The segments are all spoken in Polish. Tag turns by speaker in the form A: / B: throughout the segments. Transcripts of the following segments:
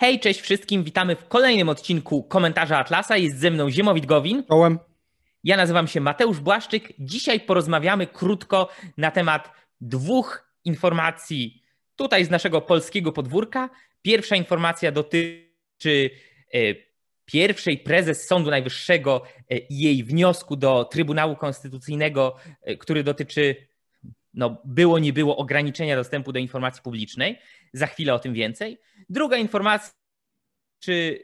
A: Hej, cześć wszystkim, witamy w kolejnym odcinku Komentarza Atlasa. Jest ze mną Ziemowit Gowin.
B: Czołem.
A: Ja nazywam się Mateusz Błaszczyk. Dzisiaj porozmawiamy krótko na temat dwóch informacji tutaj z naszego polskiego podwórka. Pierwsza informacja dotyczy e, pierwszej prezes Sądu Najwyższego e, i jej wniosku do Trybunału Konstytucyjnego, e, który dotyczy no, było, nie było ograniczenia dostępu do informacji publicznej. Za chwilę o tym więcej. Druga informacja, czy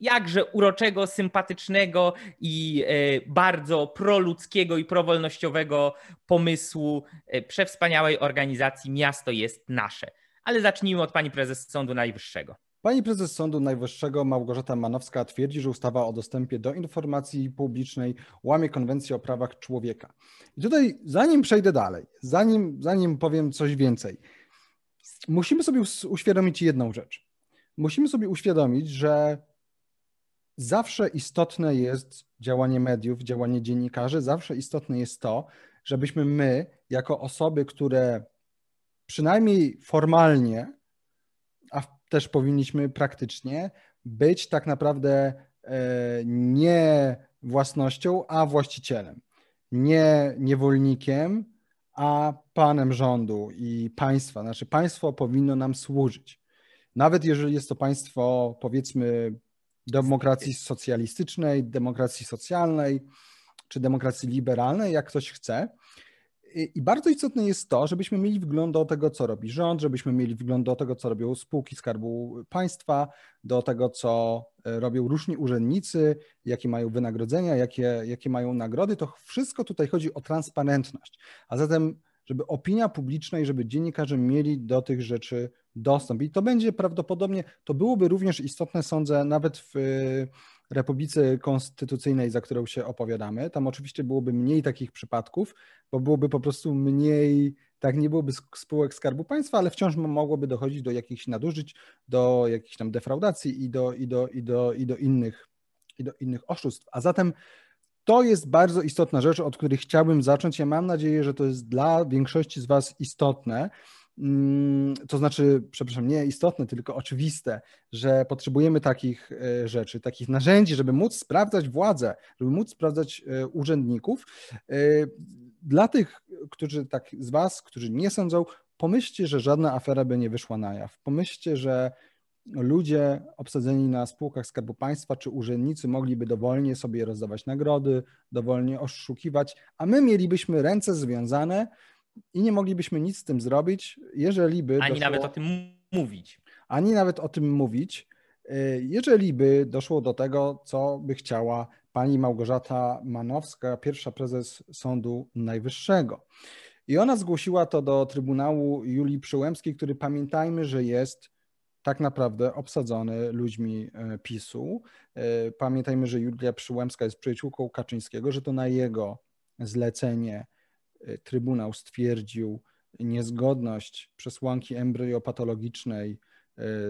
A: jakże uroczego, sympatycznego i e, bardzo proludzkiego i prowolnościowego pomysłu e, przewspaniałej organizacji Miasto jest nasze. Ale zacznijmy od pani prezes Sądu Najwyższego.
B: Pani prezes Sądu Najwyższego Małgorzata Manowska twierdzi, że ustawa o dostępie do informacji publicznej łamie konwencję o prawach człowieka. I tutaj, zanim przejdę dalej, zanim, zanim powiem coś więcej, musimy sobie uświadomić jedną rzecz. Musimy sobie uświadomić, że zawsze istotne jest działanie mediów, działanie dziennikarzy, zawsze istotne jest to, żebyśmy my, jako osoby, które przynajmniej formalnie, a też powinniśmy praktycznie być tak naprawdę e, nie własnością, a właścicielem. Nie niewolnikiem, a panem rządu i państwa. Znaczy, państwo powinno nam służyć. Nawet jeżeli jest to państwo, powiedzmy, demokracji socjalistycznej, demokracji socjalnej czy demokracji liberalnej, jak ktoś chce, i bardzo istotne jest to, żebyśmy mieli wgląd do tego, co robi rząd, żebyśmy mieli wgląd do tego, co robią spółki Skarbu Państwa, do tego, co e, robią różni urzędnicy, jakie mają wynagrodzenia, jakie, jakie mają nagrody. To wszystko tutaj chodzi o transparentność. A zatem, żeby opinia publiczna i żeby dziennikarze mieli do tych rzeczy dostęp. I to będzie prawdopodobnie, to byłoby również istotne, sądzę, nawet w Republice Konstytucyjnej, za którą się opowiadamy. Tam oczywiście byłoby mniej takich przypadków, bo byłoby po prostu mniej, tak nie byłoby spółek Skarbu Państwa, ale wciąż mogłoby dochodzić do jakichś nadużyć, do jakichś tam defraudacji i do, i do, i do, i do, innych, i do innych oszustw. A zatem to jest bardzo istotna rzecz, od której chciałbym zacząć. Ja mam nadzieję, że to jest dla większości z Was istotne, to znaczy, przepraszam, nie istotne, tylko oczywiste, że potrzebujemy takich e, rzeczy, takich narzędzi, żeby móc sprawdzać władzę, żeby móc sprawdzać e, urzędników. E, dla tych, którzy tak z Was, którzy nie sądzą, pomyślcie, że żadna afera by nie wyszła na jaw. Pomyślcie, że ludzie obsadzeni na spółkach Skarbu Państwa czy urzędnicy mogliby dowolnie sobie rozdawać nagrody, dowolnie oszukiwać, a my mielibyśmy ręce związane i nie moglibyśmy nic z tym zrobić, jeżeli by.
A: Ani doszło... nawet o tym mówić.
B: Ani nawet o tym mówić, y, jeżeli by doszło do tego, co by chciała pani Małgorzata Manowska, pierwsza prezes Sądu Najwyższego. I ona zgłosiła to do Trybunału Julii Przyłębskiej, który pamiętajmy, że jest tak naprawdę obsadzony ludźmi y, PiSu. Y, pamiętajmy, że Julia Przyłębska jest przyjaciółką Kaczyńskiego, że to na jego zlecenie Trybunał stwierdził niezgodność przesłanki embryopatologicznej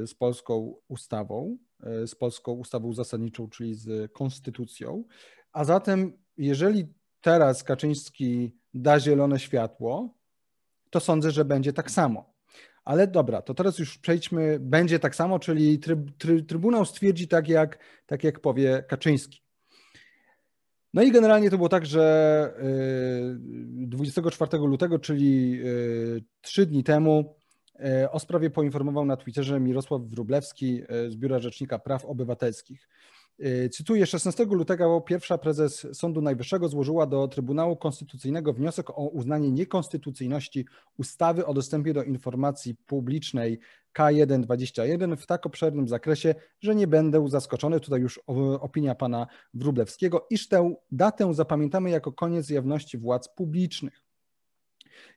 B: y, z polską ustawą, y, z polską ustawą zasadniczą, czyli z konstytucją. A zatem, jeżeli teraz Kaczyński da zielone światło, to sądzę, że będzie tak samo. Ale dobra, to teraz już przejdźmy, będzie tak samo, czyli tryb, tryb, Trybunał stwierdzi tak jak, tak, jak powie Kaczyński. No i generalnie to było tak, że 24 y, lutego, czyli y, trzy dni temu, y, o sprawie poinformował na Twitterze Mirosław Wróblewski z Biura Rzecznika Praw Obywatelskich. Y, cytuję, 16 lutego pierwsza prezes Sądu Najwyższego złożyła do Trybunału Konstytucyjnego wniosek o uznanie niekonstytucyjności ustawy o dostępie do informacji publicznej K121 w tak obszernym zakresie, że nie będę zaskoczony, tutaj już opinia pana Wróblewskiego, iż tę datę zapamiętamy jako koniec jawności władz publicznych.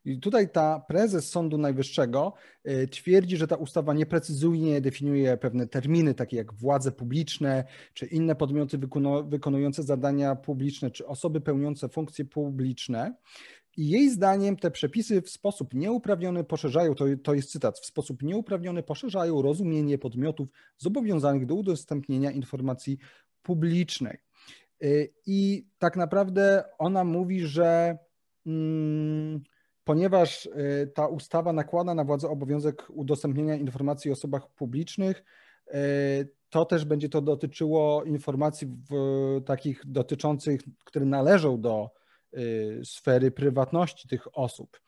B: I tutaj ta prezes Sądu Najwyższego y, twierdzi, że ta ustawa nieprecyzyjnie definiuje pewne terminy, takie jak władze publiczne, czy inne podmioty wykonujące zadania publiczne, czy osoby pełniące funkcje publiczne. I jej zdaniem te przepisy w sposób nieuprawniony poszerzają, to, to jest cytat, w sposób nieuprawniony poszerzają rozumienie podmiotów zobowiązanych do udostępnienia informacji publicznej. Y, I tak naprawdę ona mówi, że. Hmm, ponieważ y, ta ustawa nakłada na władzę obowiązek udostępnienia informacji o osobach publicznych, to też będzie to dotyczyło informacji w, takich dotyczących, które należą do sfery prywatności tych osób,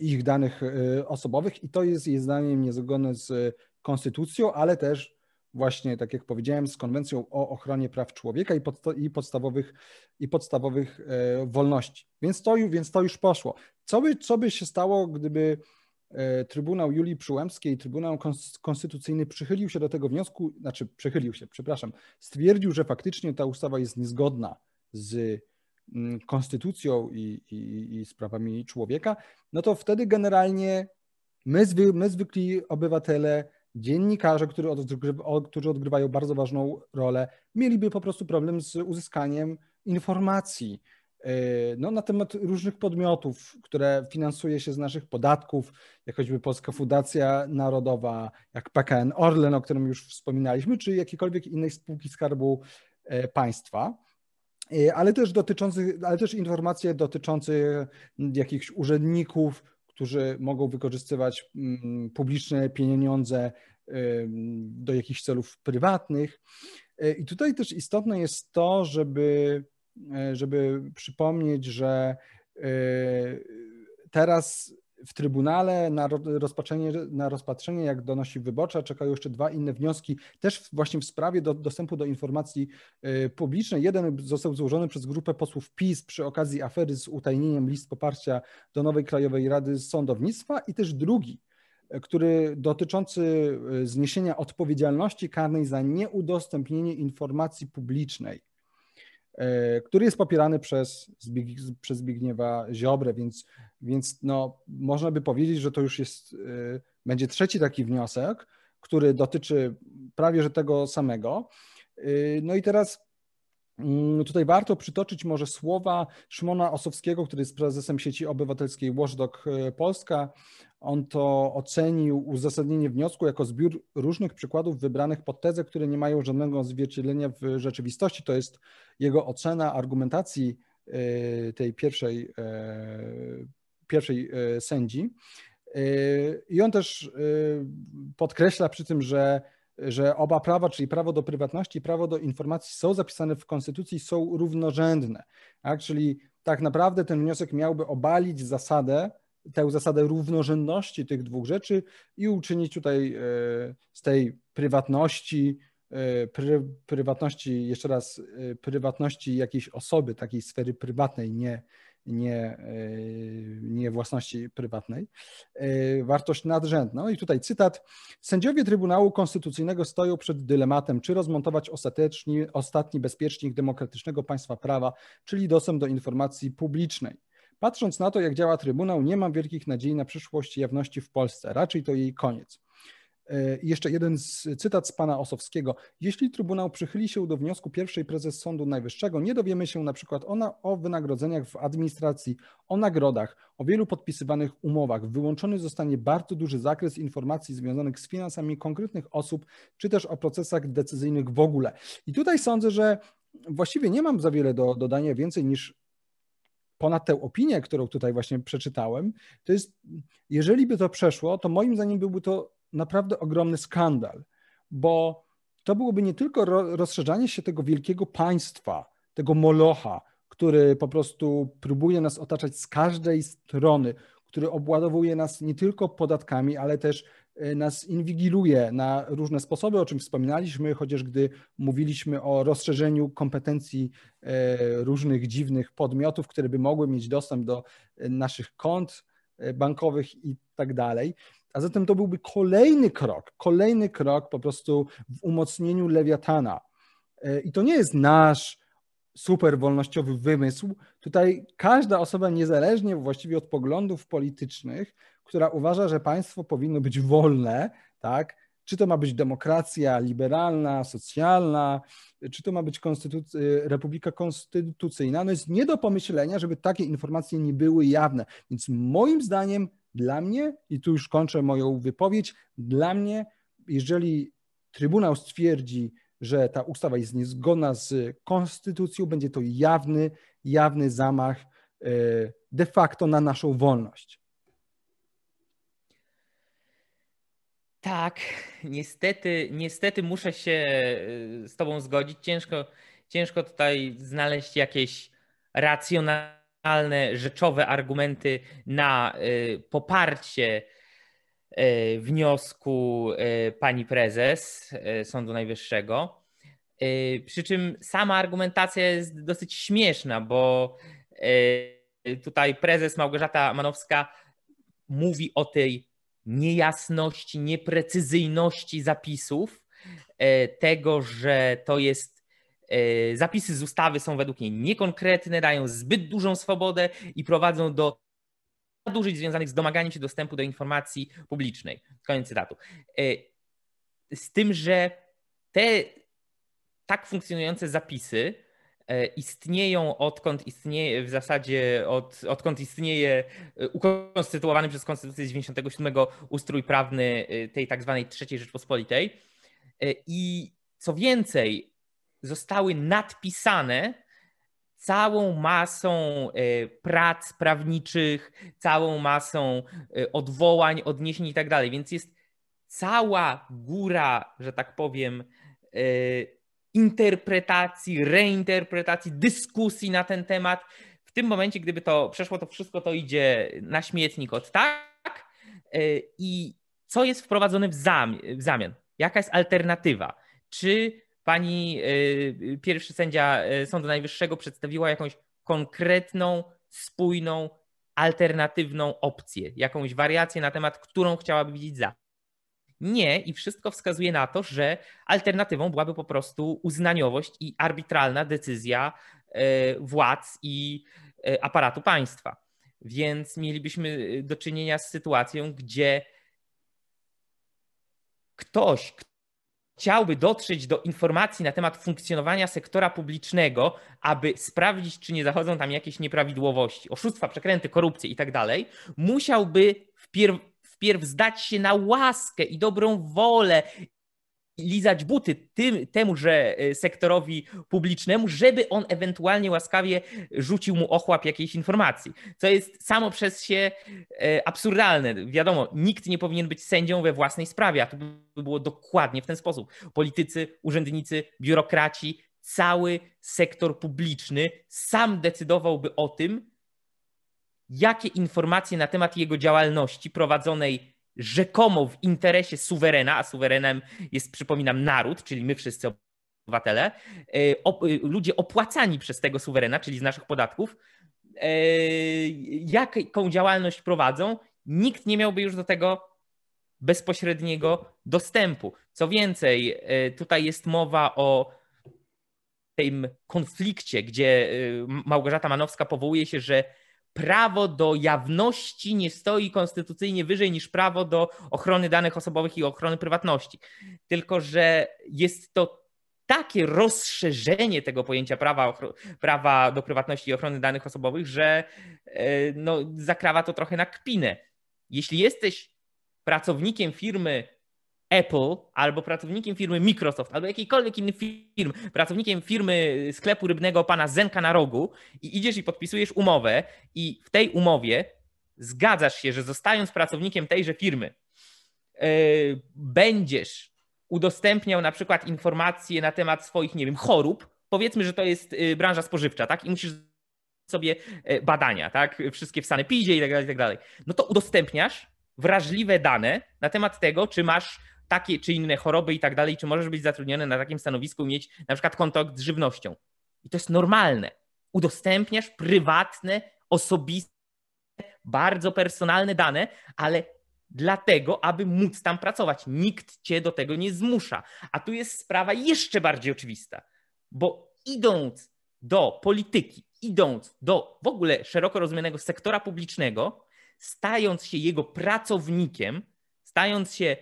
B: ich danych osobowych. I to jest jej zdaniem niezgodne z konstytucją, ale też właśnie, tak jak powiedziałem, z konwencją o ochronie praw człowieka i, podsta- i podstawowych, i podstawowych e, wolności. Więc to, więc to już poszło. Co by, co by się stało, gdyby e, Trybunał Julii Przyłębskiej, Trybunał Konstytucyjny przychylił się do tego wniosku, znaczy przychylił się, przepraszam, stwierdził, że faktycznie ta ustawa jest niezgodna z mm, konstytucją i, i, i sprawami człowieka, no to wtedy generalnie my, zwy, my zwykli obywatele dziennikarze, którzy, którzy odgrywają bardzo ważną rolę, mieliby po prostu problem z uzyskaniem informacji e, no, na temat różnych podmiotów, które finansuje się z naszych podatków, jak choćby Polska Fundacja Narodowa, jak PKN Orlen, o którym już wspominaliśmy, czy jakiekolwiek innej spółki Skarbu e, Państwa. E, ale też dotyczących, ale też informacje dotyczące jakichś urzędników, którzy mogą wykorzystywać mm, publiczne pieniądze do jakichś celów prywatnych. E, I tutaj też istotne jest to, żeby, e, żeby przypomnieć, że teraz w Trybunale na rozpatrzenie, na rozpatrzenie, jak donosi Wybocza, czekają jeszcze dwa inne wnioski, też właśnie w sprawie do, dostępu do informacji y, publicznej. Jeden został złożony przez grupę posłów PiS przy okazji afery z utajnieniem list poparcia do nowej Krajowej Rady Sądownictwa i też drugi, y, który dotyczący y, zniesienia odpowiedzialności karnej za nieudostępnienie informacji publicznej który jest popierany przez, przez Zbigniewa Ziobrę, więc więc no, można by powiedzieć, że to już jest, y, będzie trzeci taki wniosek, który dotyczy prawie że tego samego. Y, no i teraz tutaj warto przytoczyć może słowa Szymona Osowskiego, który jest prezesem sieci obywatelskiej Watchdog y, Polska. On to ocenił uzasadnienie wniosku jako zbiór różnych przykładów wybranych pod tezę, które nie mają żadnego odzwierciedlenia w rzeczywistości. To jest jego ocena argumentacji tej pierwszej pierwszej e, sędzi. E, I on też e, podkreśla przy tym, że, że oba prawa, czyli prawo do prywatności i prawo do informacji są zapisane w Konstytucji, są równorzędne. Tak? Czyli tak naprawdę ten wniosek miałby obalić zasadę, tę zasadę równorzędności tych dwóch rzeczy i uczynić tutaj z tej prywatności, pry, prywatności, jeszcze raz, prywatności jakiejś osoby, takiej sfery prywatnej, nie, nie, e, nie własności prywatnej, e, wartość nadrzędną. I tutaj cytat. Sędziowie Trybunału Konstytucyjnego stoją przed dylematem, czy rozmontować ostateczny, ostatni bezpiecznik demokratycznego państwa prawa, czyli dostęp do informacji publicznej. Patrząc na to, jak działa Trybunał, nie mam wielkich nadziei na przyszłość jawności w Polsce. Raczej to jej koniec. E, jeszcze jeden cytat z pana Osowskiego. Jeśli Trybunał przychyli się do wniosku pierwszej prezes Sądu Najwyższego, nie dowiemy się na przykład o, o wynagrodzeniach w administracji, o nagrodach, o wielu podpisywanych umowach. Wyłączony zostanie bardzo duży zakres informacji związanych z finansami konkretnych osób, czy też o procesach decyzyjnych w ogóle. I tutaj sądzę, że właściwie nie mam za wiele do dodania więcej niż ponad tę opinię, którą tutaj właśnie przeczytałem, to jest, jeżeli by to przeszło, to moim zdaniem byłby to naprawdę ogromny skandal, bo to byłoby nie tylko rozszerzanie się tego wielkiego państwa, tego molocha, który po prostu próbuje nas otaczać z każdej strony, który obładowuje nas nie tylko podatkami, ale też e, nas inwigiluje na różne sposoby, o czym wspominaliśmy, chociaż gdy mówiliśmy o rozszerzeniu kompetencji e, różnych dziwnych podmiotów, które by mogły mieć dostęp do e, naszych kont bankowych i tak dalej. A zatem to byłby kolejny krok, kolejny krok po prostu w umocnieniu lewiatana. E, I to nie jest nasz super wolnościowy wymysł. Tutaj każda osoba, niezależnie właściwie od poglądów politycznych, która uważa, że państwo powinno być wolne, tak? Czy to ma być demokracja liberalna, socjalna, czy to ma być konstytuc- republika konstytucyjna, no jest nie do pomyślenia, żeby takie informacje nie były jawne. Więc moim zdaniem dla mnie, i tu już kończę moją wypowiedź, dla mnie, jeżeli Trybunał stwierdzi, że ta ustawa jest niezgodna z konstytucją, będzie to jawny, jawny zamach e, de facto na naszą wolność.
A: Tak, niestety, niestety muszę się y, z Tobą zgodzić. Ciężko, ciężko tutaj znaleźć jakieś racjonalne, rzeczowe argumenty na y, poparcie y, wniosku pani prezes Sądu Najwyższego. Przy czym sama argumentacja jest dosyć śmieszna, bo tutaj prezes Małgorzata Manowska mówi o tej niejasności, nieprecyzyjności zapisów, tego, że to jest zapisy z ustawy są według niej niekonkretne, dają zbyt dużą swobodę i prowadzą do nadużyć związanych z domaganiem się dostępu do informacji publicznej. Koniec cytatu. E, z tym, że te tak funkcjonujące zapisy E, istnieją odkąd istnieje w zasadzie od, odkąd istnieje e, ukonstytuowany przez Konstytucję 97 ustrój prawny e, tej tak zwanej trzeciej Rzeczpospolitej. I co więcej, zostały nadpisane całą masą prac prawniczych, całą masą odwołań, odniesień i tak dalej. Więc jest cała góra, że tak powiem, interpretacji, reinterpretacji, dyskusji na ten temat. W tym momencie, gdyby to przeszło, to wszystko to idzie na śmietnik od tak. E, I co jest wprowadzone w zamian? Jaka jest alternatywa? Czy pani e, pierwszy sędzia e, Sądu Najwyższego przedstawiła jakąś konkretną, spójną, alternatywną opcję, jakąś wariację na temat, którą chciałaby widzieć za? Nie, i wszystko wskazuje na to, że alternatywą byłaby po prostu uznaniowość i arbitralna decyzja władz i aparatu państwa. Więc mielibyśmy do czynienia z sytuacją, gdzie ktoś, chciałby dotrzeć do informacji na temat funkcjonowania sektora publicznego, aby sprawdzić, czy nie zachodzą tam jakieś nieprawidłowości, oszustwa, przekręty, korupcje i tak musiałby wpierw wpierw zdać się na łaskę i dobrą wolę lizać buty tym, temuże e, sektorowi publicznemu, żeby on ewentualnie łaskawie rzucił mu ochłap jakiejś informacji, co jest samo przez się e, absurdalne. Wiadomo, nikt nie powinien być sędzią we własnej sprawie, a to by było dokładnie w ten sposób. Politycy, urzędnicy, biurokraci, cały sektor publiczny sam decydowałby o tym, jakie informacje na temat jego działalności prowadzonej rzekomo w interesie suwerena, a suwerenem jest, przypominam, naród, czyli my wszyscy obywatele, e, e, ludzie opłacani przez tego suwerena, czyli z naszych podatków, e, jaką działalność prowadzą, nikt nie miałby już do tego bezpośredniego dostępu. Co więcej, tutaj jest mowa o tym konflikcie, gdzie Małgorzata Manowska powołuje się, że prawo do jawności nie stoi konstytucyjnie wyżej niż prawo do ochrony danych osobowych i ochrony prywatności. Tylko, że jest to takie rozszerzenie tego pojęcia prawa, prawa do prywatności i ochrony danych osobowych, że e, no, zakrawa to trochę na kpinę. Jeśli jesteś pracownikiem firmy Apple albo pracownikiem firmy Microsoft albo jakiejkolwiek inny firm, pracownikiem firmy sklepu rybnego pana Zenka na rogu i idziesz i podpisujesz umowę i w tej umowie zgadzasz się, że zostając pracownikiem tejże firmy yy, będziesz udostępniał na przykład informacje na temat swoich, nie wiem, chorób, powiedzmy, że to jest yy, branża spożywcza, tak? I musisz sobie yy, badania, tak? Wszystkie w sanepidzie i tak dalej, i tak dalej. No to udostępniasz wrażliwe dane na temat tego, czy masz takie czy inne choroby i tak dalej, czy możesz być zatrudniony na takim stanowisku i mieć na przykład kontakt z żywnością. I to jest normalne. Udostępniasz prywatne, osobiste, bardzo personalne dane, ale dlatego, aby móc tam pracować. Nikt cię do tego nie zmusza. A tu jest sprawa jeszcze bardziej oczywista, bo idąc do polityki, idąc do w ogóle szeroko rozumianego sektora publicznego, stając się jego pracownikiem, stając się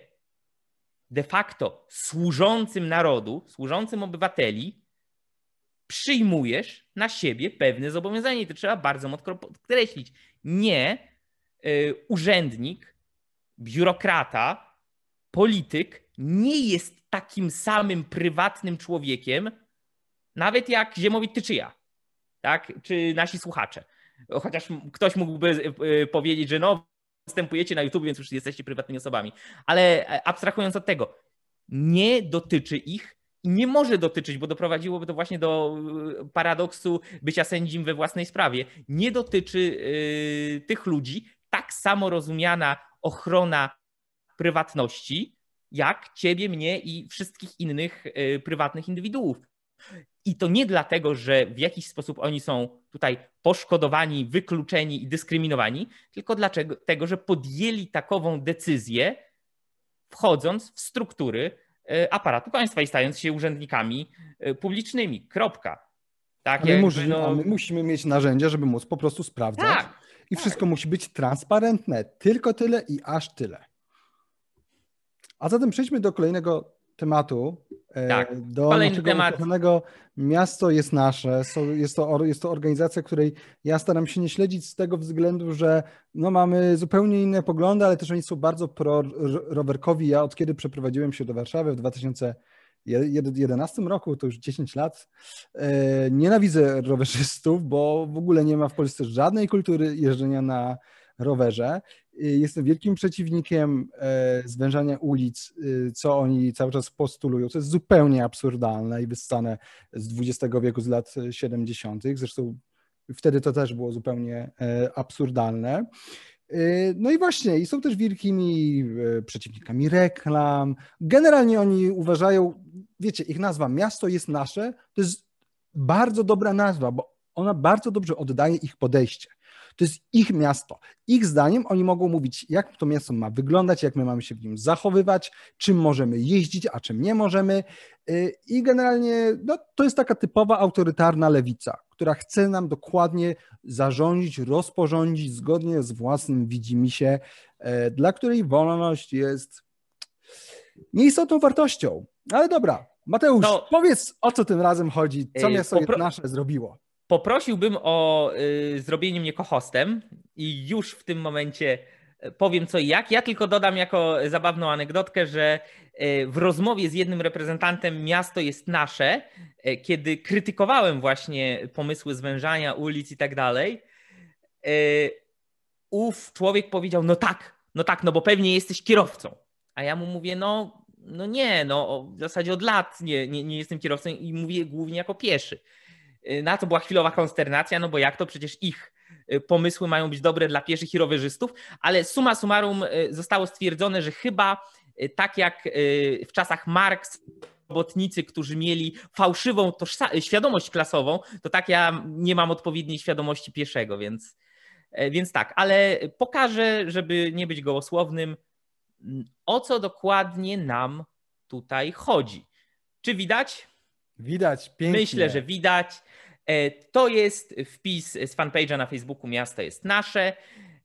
A: de facto służącym narodu, służącym obywateli, przyjmujesz na siebie pewne zobowiązanie. I to trzeba bardzo mocno podkreślić. Nie y, urzędnik, biurokrata, polityk nie jest takim samym prywatnym człowiekiem, nawet jak Ziemowit Tyczyja, tak? czy nasi słuchacze. Chociaż ktoś mógłby y, powiedzieć, że no, występujecie na YouTube, więc już jesteście prywatnymi osobami. Ale e, abstrahując od tego, nie dotyczy ich i nie może dotyczyć, bo doprowadziłoby to właśnie do e, paradoksu bycia sędzim we własnej sprawie. Nie dotyczy yy, tych ludzi tak samo rozumiana ochrona prywatności, jak ciebie, mnie i wszystkich innych yy, prywatnych indywiduów. I to nie dlatego, że w jakiś sposób oni są tutaj poszkodowani, wykluczeni i dyskryminowani, tylko dlatego, że podjęli takową decyzję, wchodząc w struktury e, aparatu państwa i stając się urzędnikami e, publicznymi. Kropka.
B: Tak, my musimy, no... my musimy mieć narzędzia, żeby móc po prostu sprawdzać. Tak, I wszystko tak. musi być transparentne. Tylko tyle i aż tyle. A zatem przejdźmy do kolejnego tematu.
A: E, tak,
B: do kolejny temat. Miasto jest nasze. Jest to, jest to organizacja, której ja staram się nie śledzić z tego względu, że no mamy zupełnie inne poglądy, ale też oni są bardzo pro-rowerkowi. Ja od kiedy przeprowadziłem się do Warszawy w 2011 roku, to już 10 lat, e, nienawidzę rowerzystów, bo w ogóle nie ma w Polsce żadnej kultury jeżdżenia na rowerze. Jestem wielkim przeciwnikiem e, zwężania ulic, e, co oni cały czas postulują. To jest zupełnie absurdalne i wyssane z XX wieku, z lat 70. Zresztą wtedy to też było zupełnie e, absurdalne. No i właśnie, i są też wielkimi przeciwnikami reklam. Generalnie oni uważają, wiecie, ich nazwa miasto jest nasze, to jest bardzo dobra nazwa, bo ona bardzo dobrze oddaje ich podejście. To jest ich miasto. Ich zdaniem oni mogą mówić, jak to miasto ma wyglądać, jak my mamy się w nim zachowywać, czym możemy jeździć, a czym nie możemy. Y, I generalnie no, to jest taka typowa autorytarna lewica, która chce nam dokładnie zarządzić, rozporządzić zgodnie z własnym widzimisię, e, dla której wolność jest nieistotną wartością. Ale dobra, Mateusz, to... powiedz o co tym razem chodzi, co miasto popro... nasze zrobiło.
A: Poprosiłbym o y, zrobienie mnie kohostem i już w tym momencie y, powiem co i jak. Ja tylko dodam jako zabawną anegdotkę, że y, w rozmowie z jednym reprezentantem miasto jest nasze, y, kiedy krytykowałem właśnie pomysły zwężania ulic i tak dalej, ów człowiek powiedział, no tak, no tak, no bo pewnie jesteś kierowcą. A ja mu mówię, no, no nie, no w zasadzie od lat nie, nie, nie jestem kierowcą i mówię głównie jako pieszy. Y, na to była chwilowa konsternacja, no bo jak to przecież ich y, pomysły mają być dobre dla pieszych i rowerzystów, ale suma summarum y, zostało stwierdzone, że chyba tak jak w czasach Marx robotnicy, którzy mieli fałszywą świadomość klasową, to tak ja nie mam odpowiedniej świadomości pieszego, więc, więc tak, ale pokażę, żeby nie być gołosłownym, mm, o co dokładnie nam tutaj chodzi. Czy widać?
B: Widać, pięknie.
A: Myślę, że widać. E, to jest wpis z fanpage'a na Facebooku Miasto jest nasze.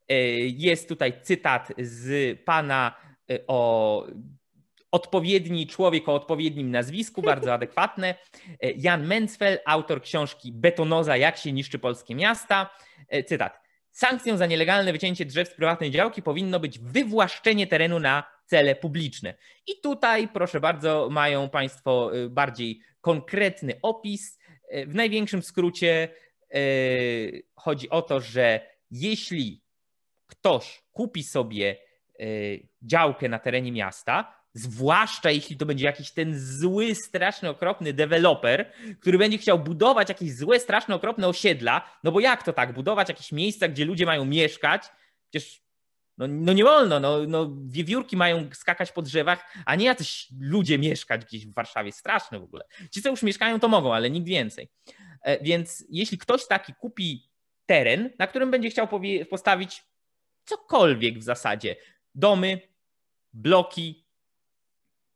A: E, jest tutaj cytat z pana e, o odpowiedni człowiek o odpowiednim nazwisku, bardzo adekwatne. Jan Mencfel, autor książki Betonoza, jak się niszczy polskie miasta. Cytat. Sankcją za nielegalne wycięcie drzew z prywatnej działki powinno być wywłaszczenie terenu na cele publiczne. I tutaj, proszę bardzo, mają Państwo bardziej konkretny opis. E, w największym skrócie e, chodzi o to, że jeśli ktoś kupi sobie e, działkę na terenie miasta, zwłaszcza jeśli to będzie jakiś ten zły, straszny, okropny deweloper, który będzie chciał budować jakieś złe, straszne, okropne osiedla, no bo jak to tak, budować jakieś miejsca, gdzie ludzie mają mieszkać, przecież no, no nie wolno, no, no wiewiórki mają skakać po drzewach, a nie jacyś ludzie mieszkać gdzieś w Warszawie. Straszne w ogóle. Ci, co już mieszkają, to mogą, ale nikt więcej. E, więc jeśli ktoś taki kupi teren, na którym będzie chciał postawić cokolwiek w zasadzie, domy, bloki,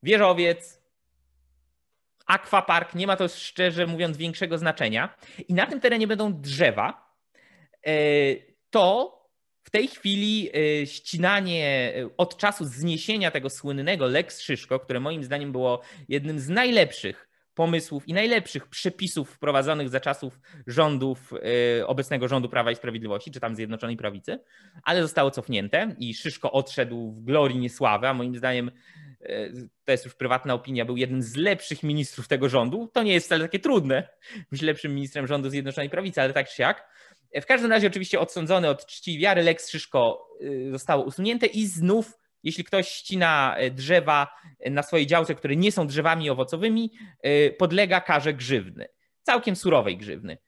A: wieżowiec, akwapark, nie ma to szczerze mówiąc większego znaczenia, i na tym terenie będą drzewa, e, to w tej chwili y, ścinanie y, od czasu zniesienia tego słynnego Lex Szyszko, które moim zdaniem było jednym z najlepszych pomysłów i najlepszych przepisów wprowadzonych za czasów rządów, y, obecnego rządu Prawa i Sprawiedliwości, czy tam Zjednoczonej Prawicy, ale zostało cofnięte i Szyszko odszedł w glorii niesławy, a moim zdaniem to jest już prywatna opinia, był jednym z lepszych ministrów tego rządu. To nie jest wcale takie trudne być lepszym ministrem rządu Zjednoczonej Prawicy, ale tak czy siak. W każdym razie oczywiście odsądzony od czci i wiary Lex Szyszko y, zostało usunięte i znów jeśli ktoś ścina drzewa na swojej działce, które nie są drzewami owocowymi, podlega karze grzywny. Całkiem surowej grzywny.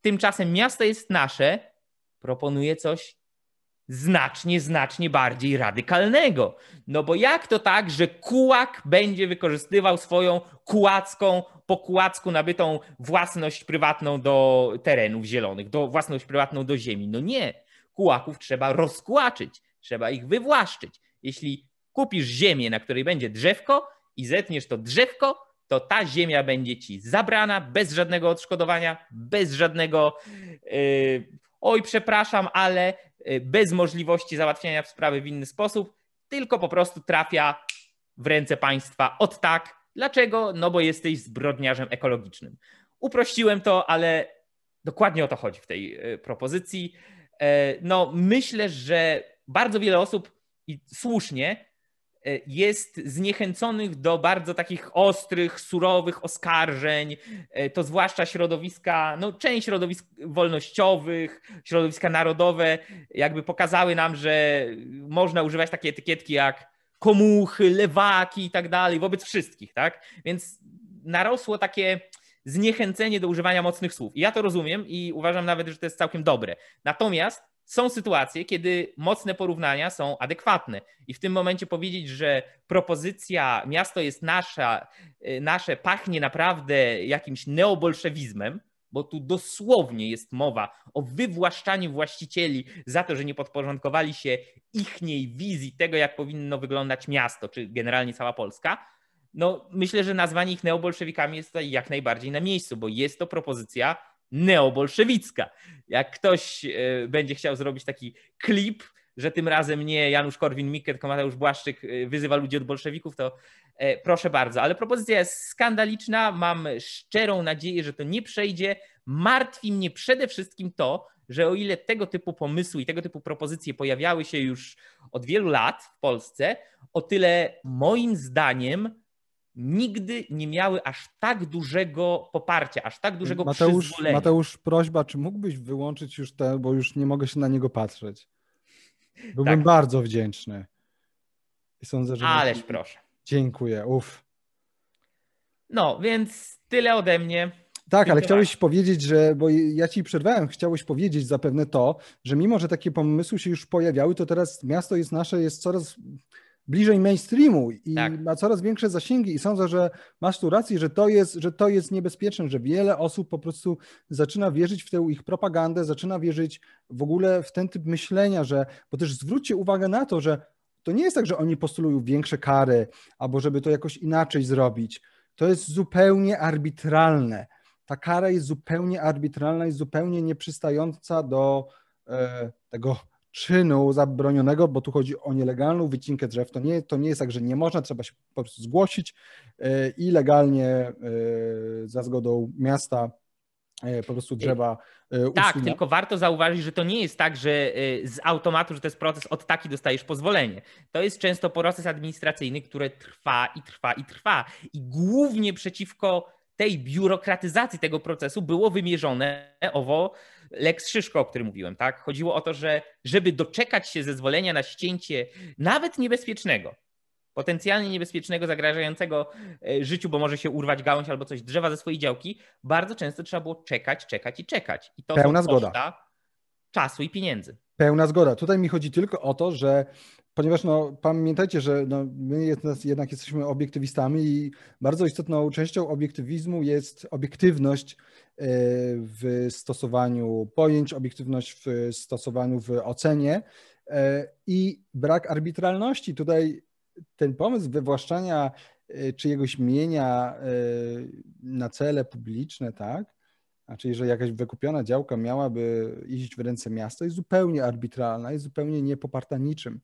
A: Tymczasem miasto jest nasze, proponuje coś znacznie, znacznie bardziej radykalnego. No bo jak to tak, że kułak będzie wykorzystywał swoją kułacką, po kułacku nabytą własność prywatną do terenów zielonych, do własność prywatną do ziemi? No nie. Kułaków trzeba rozkłaczyć, trzeba ich wywłaszczyć. Jeśli kupisz ziemię, na której będzie drzewko i zetniesz to drzewko, to ta ziemia będzie ci zabrana bez żadnego odszkodowania, bez żadnego yy, oj, przepraszam, ale bez możliwości załatwiania sprawy w inny sposób, tylko po prostu trafia w ręce państwa od tak. Dlaczego? No bo jesteś zbrodniarzem ekologicznym. Uprościłem to, ale dokładnie o to chodzi w tej yy, propozycji. Yy, no, myślę, że bardzo wiele osób i słusznie E, jest zniechęconych do bardzo takich ostrych, surowych oskarżeń. E, to zwłaszcza środowiska, no część środowisk wolnościowych, środowiska narodowe, jakby pokazały nam, że można używać takiej etykietki jak komuchy, lewaki i tak dalej, wobec wszystkich, tak? Więc narosło takie zniechęcenie do używania mocnych słów. I ja to rozumiem i uważam nawet, że to jest całkiem dobre. Natomiast są sytuacje, kiedy mocne porównania są adekwatne. I w tym momencie powiedzieć, że propozycja miasto jest nasza, y, nasze pachnie naprawdę jakimś neobolszewizmem, bo tu dosłownie jest mowa o wywłaszczaniu właścicieli za to, że nie podporządkowali się ichniej wizji tego, jak powinno wyglądać miasto, czy generalnie cała Polska. No, myślę, że nazwanie ich neobolszewikami jest tutaj jak najbardziej na miejscu, bo jest to propozycja neobolszewicka. Jak ktoś e, będzie chciał zrobić taki klip, że tym razem nie Janusz Korwin-Mikke, tylko Mateusz Błaszczyk e, wyzywa ludzi od bolszewików, to e, proszę bardzo. Ale propozycja jest skandaliczna. Mam szczerą nadzieję, że to nie przejdzie. Martwi mnie przede wszystkim to, że o ile tego typu pomysły i tego typu propozycje pojawiały się już od wielu lat w Polsce, o tyle moim zdaniem nigdy nie miały aż tak dużego poparcia, aż tak dużego
B: Mateusz,
A: przyzwolenia.
B: Mateusz, prośba, czy mógłbyś wyłączyć już te, bo już nie mogę się na niego patrzeć. Byłbym tak. bardzo wdzięczny.
A: I sądzę, że... Ależ proszę.
B: Dziękuję, uff.
A: No, więc tyle ode mnie.
B: Tak, ale chciałeś powiedzieć, że, bo ja ci przerwałem, chciałeś powiedzieć zapewne to, że mimo, że takie pomysły się już pojawiały, to teraz miasto jest nasze, jest coraz bliżej mainstreamu i tak. ma coraz większe zasięgi i sądzę, że masz tu rację, że to, jest, że to jest niebezpieczne, że wiele osób po prostu zaczyna wierzyć w tę ich propagandę, zaczyna wierzyć w ogóle w ten typ myślenia, że, bo też zwróćcie uwagę na to, że to nie jest tak, że oni postulują większe kary albo żeby to jakoś inaczej zrobić. To jest zupełnie arbitralne. Ta kara jest zupełnie arbitralna i zupełnie nieprzystająca do e, tego czynu zabronionego, bo tu chodzi o nielegalną wycinkę drzew. To nie, to nie jest tak, że nie można, trzeba się po prostu zgłosić e, i legalnie e, za zgodą miasta e, po prostu drzewa
A: usunia. Tak, tylko warto zauważyć, że to nie jest tak, że z automatu, że to jest proces od taki dostajesz pozwolenie. To jest często proces administracyjny, który trwa i trwa i trwa. I głównie przeciwko tej biurokratyzacji tego procesu było wymierzone owo Lex Szyszko, o którym mówiłem, tak? Chodziło o to, że żeby doczekać się zezwolenia na ścięcie nawet niebezpiecznego, potencjalnie niebezpiecznego, zagrażającego e, życiu, bo może się urwać gałąź albo coś drzewa ze swojej działki, bardzo często trzeba było czekać, czekać i czekać. I to
B: Pełna zgoda.
A: czasu i pieniędzy.
B: Pełna zgoda. Tutaj mi chodzi tylko o to, że ponieważ no, pamiętajcie, że no, my jednak jesteśmy obiektywistami i bardzo istotną częścią obiektywizmu jest obiektywność e, w stosowaniu pojęć, obiektywność w stosowaniu w ocenie e, i brak arbitralności. Tutaj ten pomysł wywłaszczania e, czyjegoś mienia na cele publiczne, tak? Znaczy, że jakaś wykupiona działka miałaby iść w ręce miasta, jest zupełnie arbitralna, jest zupełnie niepoparta niczym.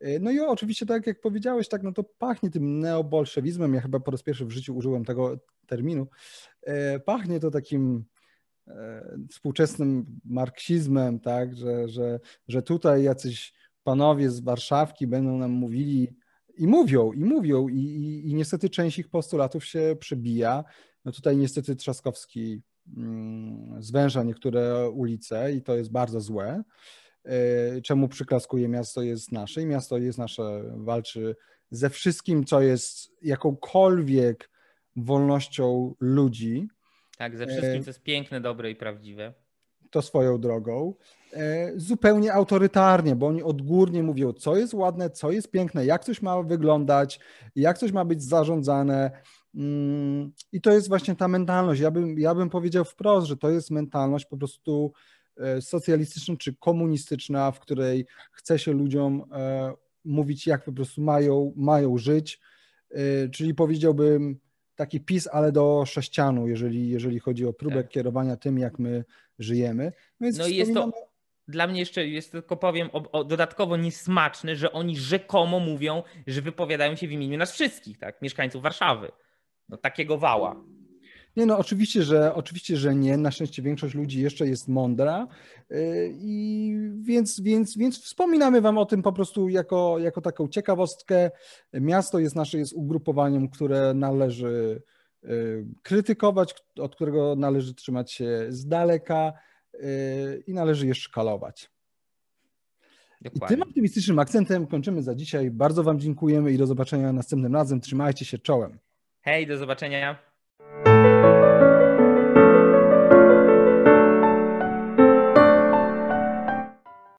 B: E, no i oczywiście, tak jak powiedziałeś, tak, no to pachnie tym neobolszewizmem. Ja chyba po raz pierwszy w życiu użyłem tego terminu. E, pachnie to takim e, współczesnym marksizmem, tak, że, że, że tutaj jacyś panowie z Warszawki będą nam mówili i mówią, i mówią, i, i, i niestety część ich postulatów się przebija. No tutaj niestety Trzaskowski mm, zwęża niektóre ulice i to jest bardzo złe. Czemu przyklaskuje miasto jest nasze i miasto jest nasze, walczy ze wszystkim, co jest jakąkolwiek wolnością ludzi.
A: Tak, ze wszystkim, co jest piękne, dobre i prawdziwe.
B: To swoją drogą. Zupełnie autorytarnie, bo oni odgórnie mówią, co jest ładne, co jest piękne, jak coś ma wyglądać, jak coś ma być zarządzane. Mm, I to jest właśnie ta mentalność. Ja bym, ja bym powiedział wprost, że to jest mentalność po prostu e, socjalistyczna czy komunistyczna, w której chce się ludziom e, mówić, jak po prostu mają, mają żyć. E, czyli powiedziałbym taki PiS, ale do sześcianu, jeżeli, jeżeli chodzi o próbę tak. kierowania tym, jak my żyjemy.
A: No, no i jest to dla mnie jeszcze jest tylko powiem o, o, dodatkowo niesmaczne, że oni rzekomo mówią, że wypowiadają się w imieniu nas wszystkich, tak, mieszkańców Warszawy no, takiego wała.
B: Nie, no oczywiście, że oczywiście, że nie. Na szczęście większość ludzi jeszcze jest mądra y, i więc, więc, więc wspominamy wam o tym po prostu jako, jako taką ciekawostkę. Miasto jest nasze jest ugrupowaniem, które należy y, krytykować, od którego należy trzymać się z daleka y, i należy je szkalować. Dokładnie. I tym optymistycznym akcentem kończymy za dzisiaj. Bardzo Wam dziękujemy i do zobaczenia następnym razem. Trzymajcie się czołem.
A: Hej, do zobaczenia.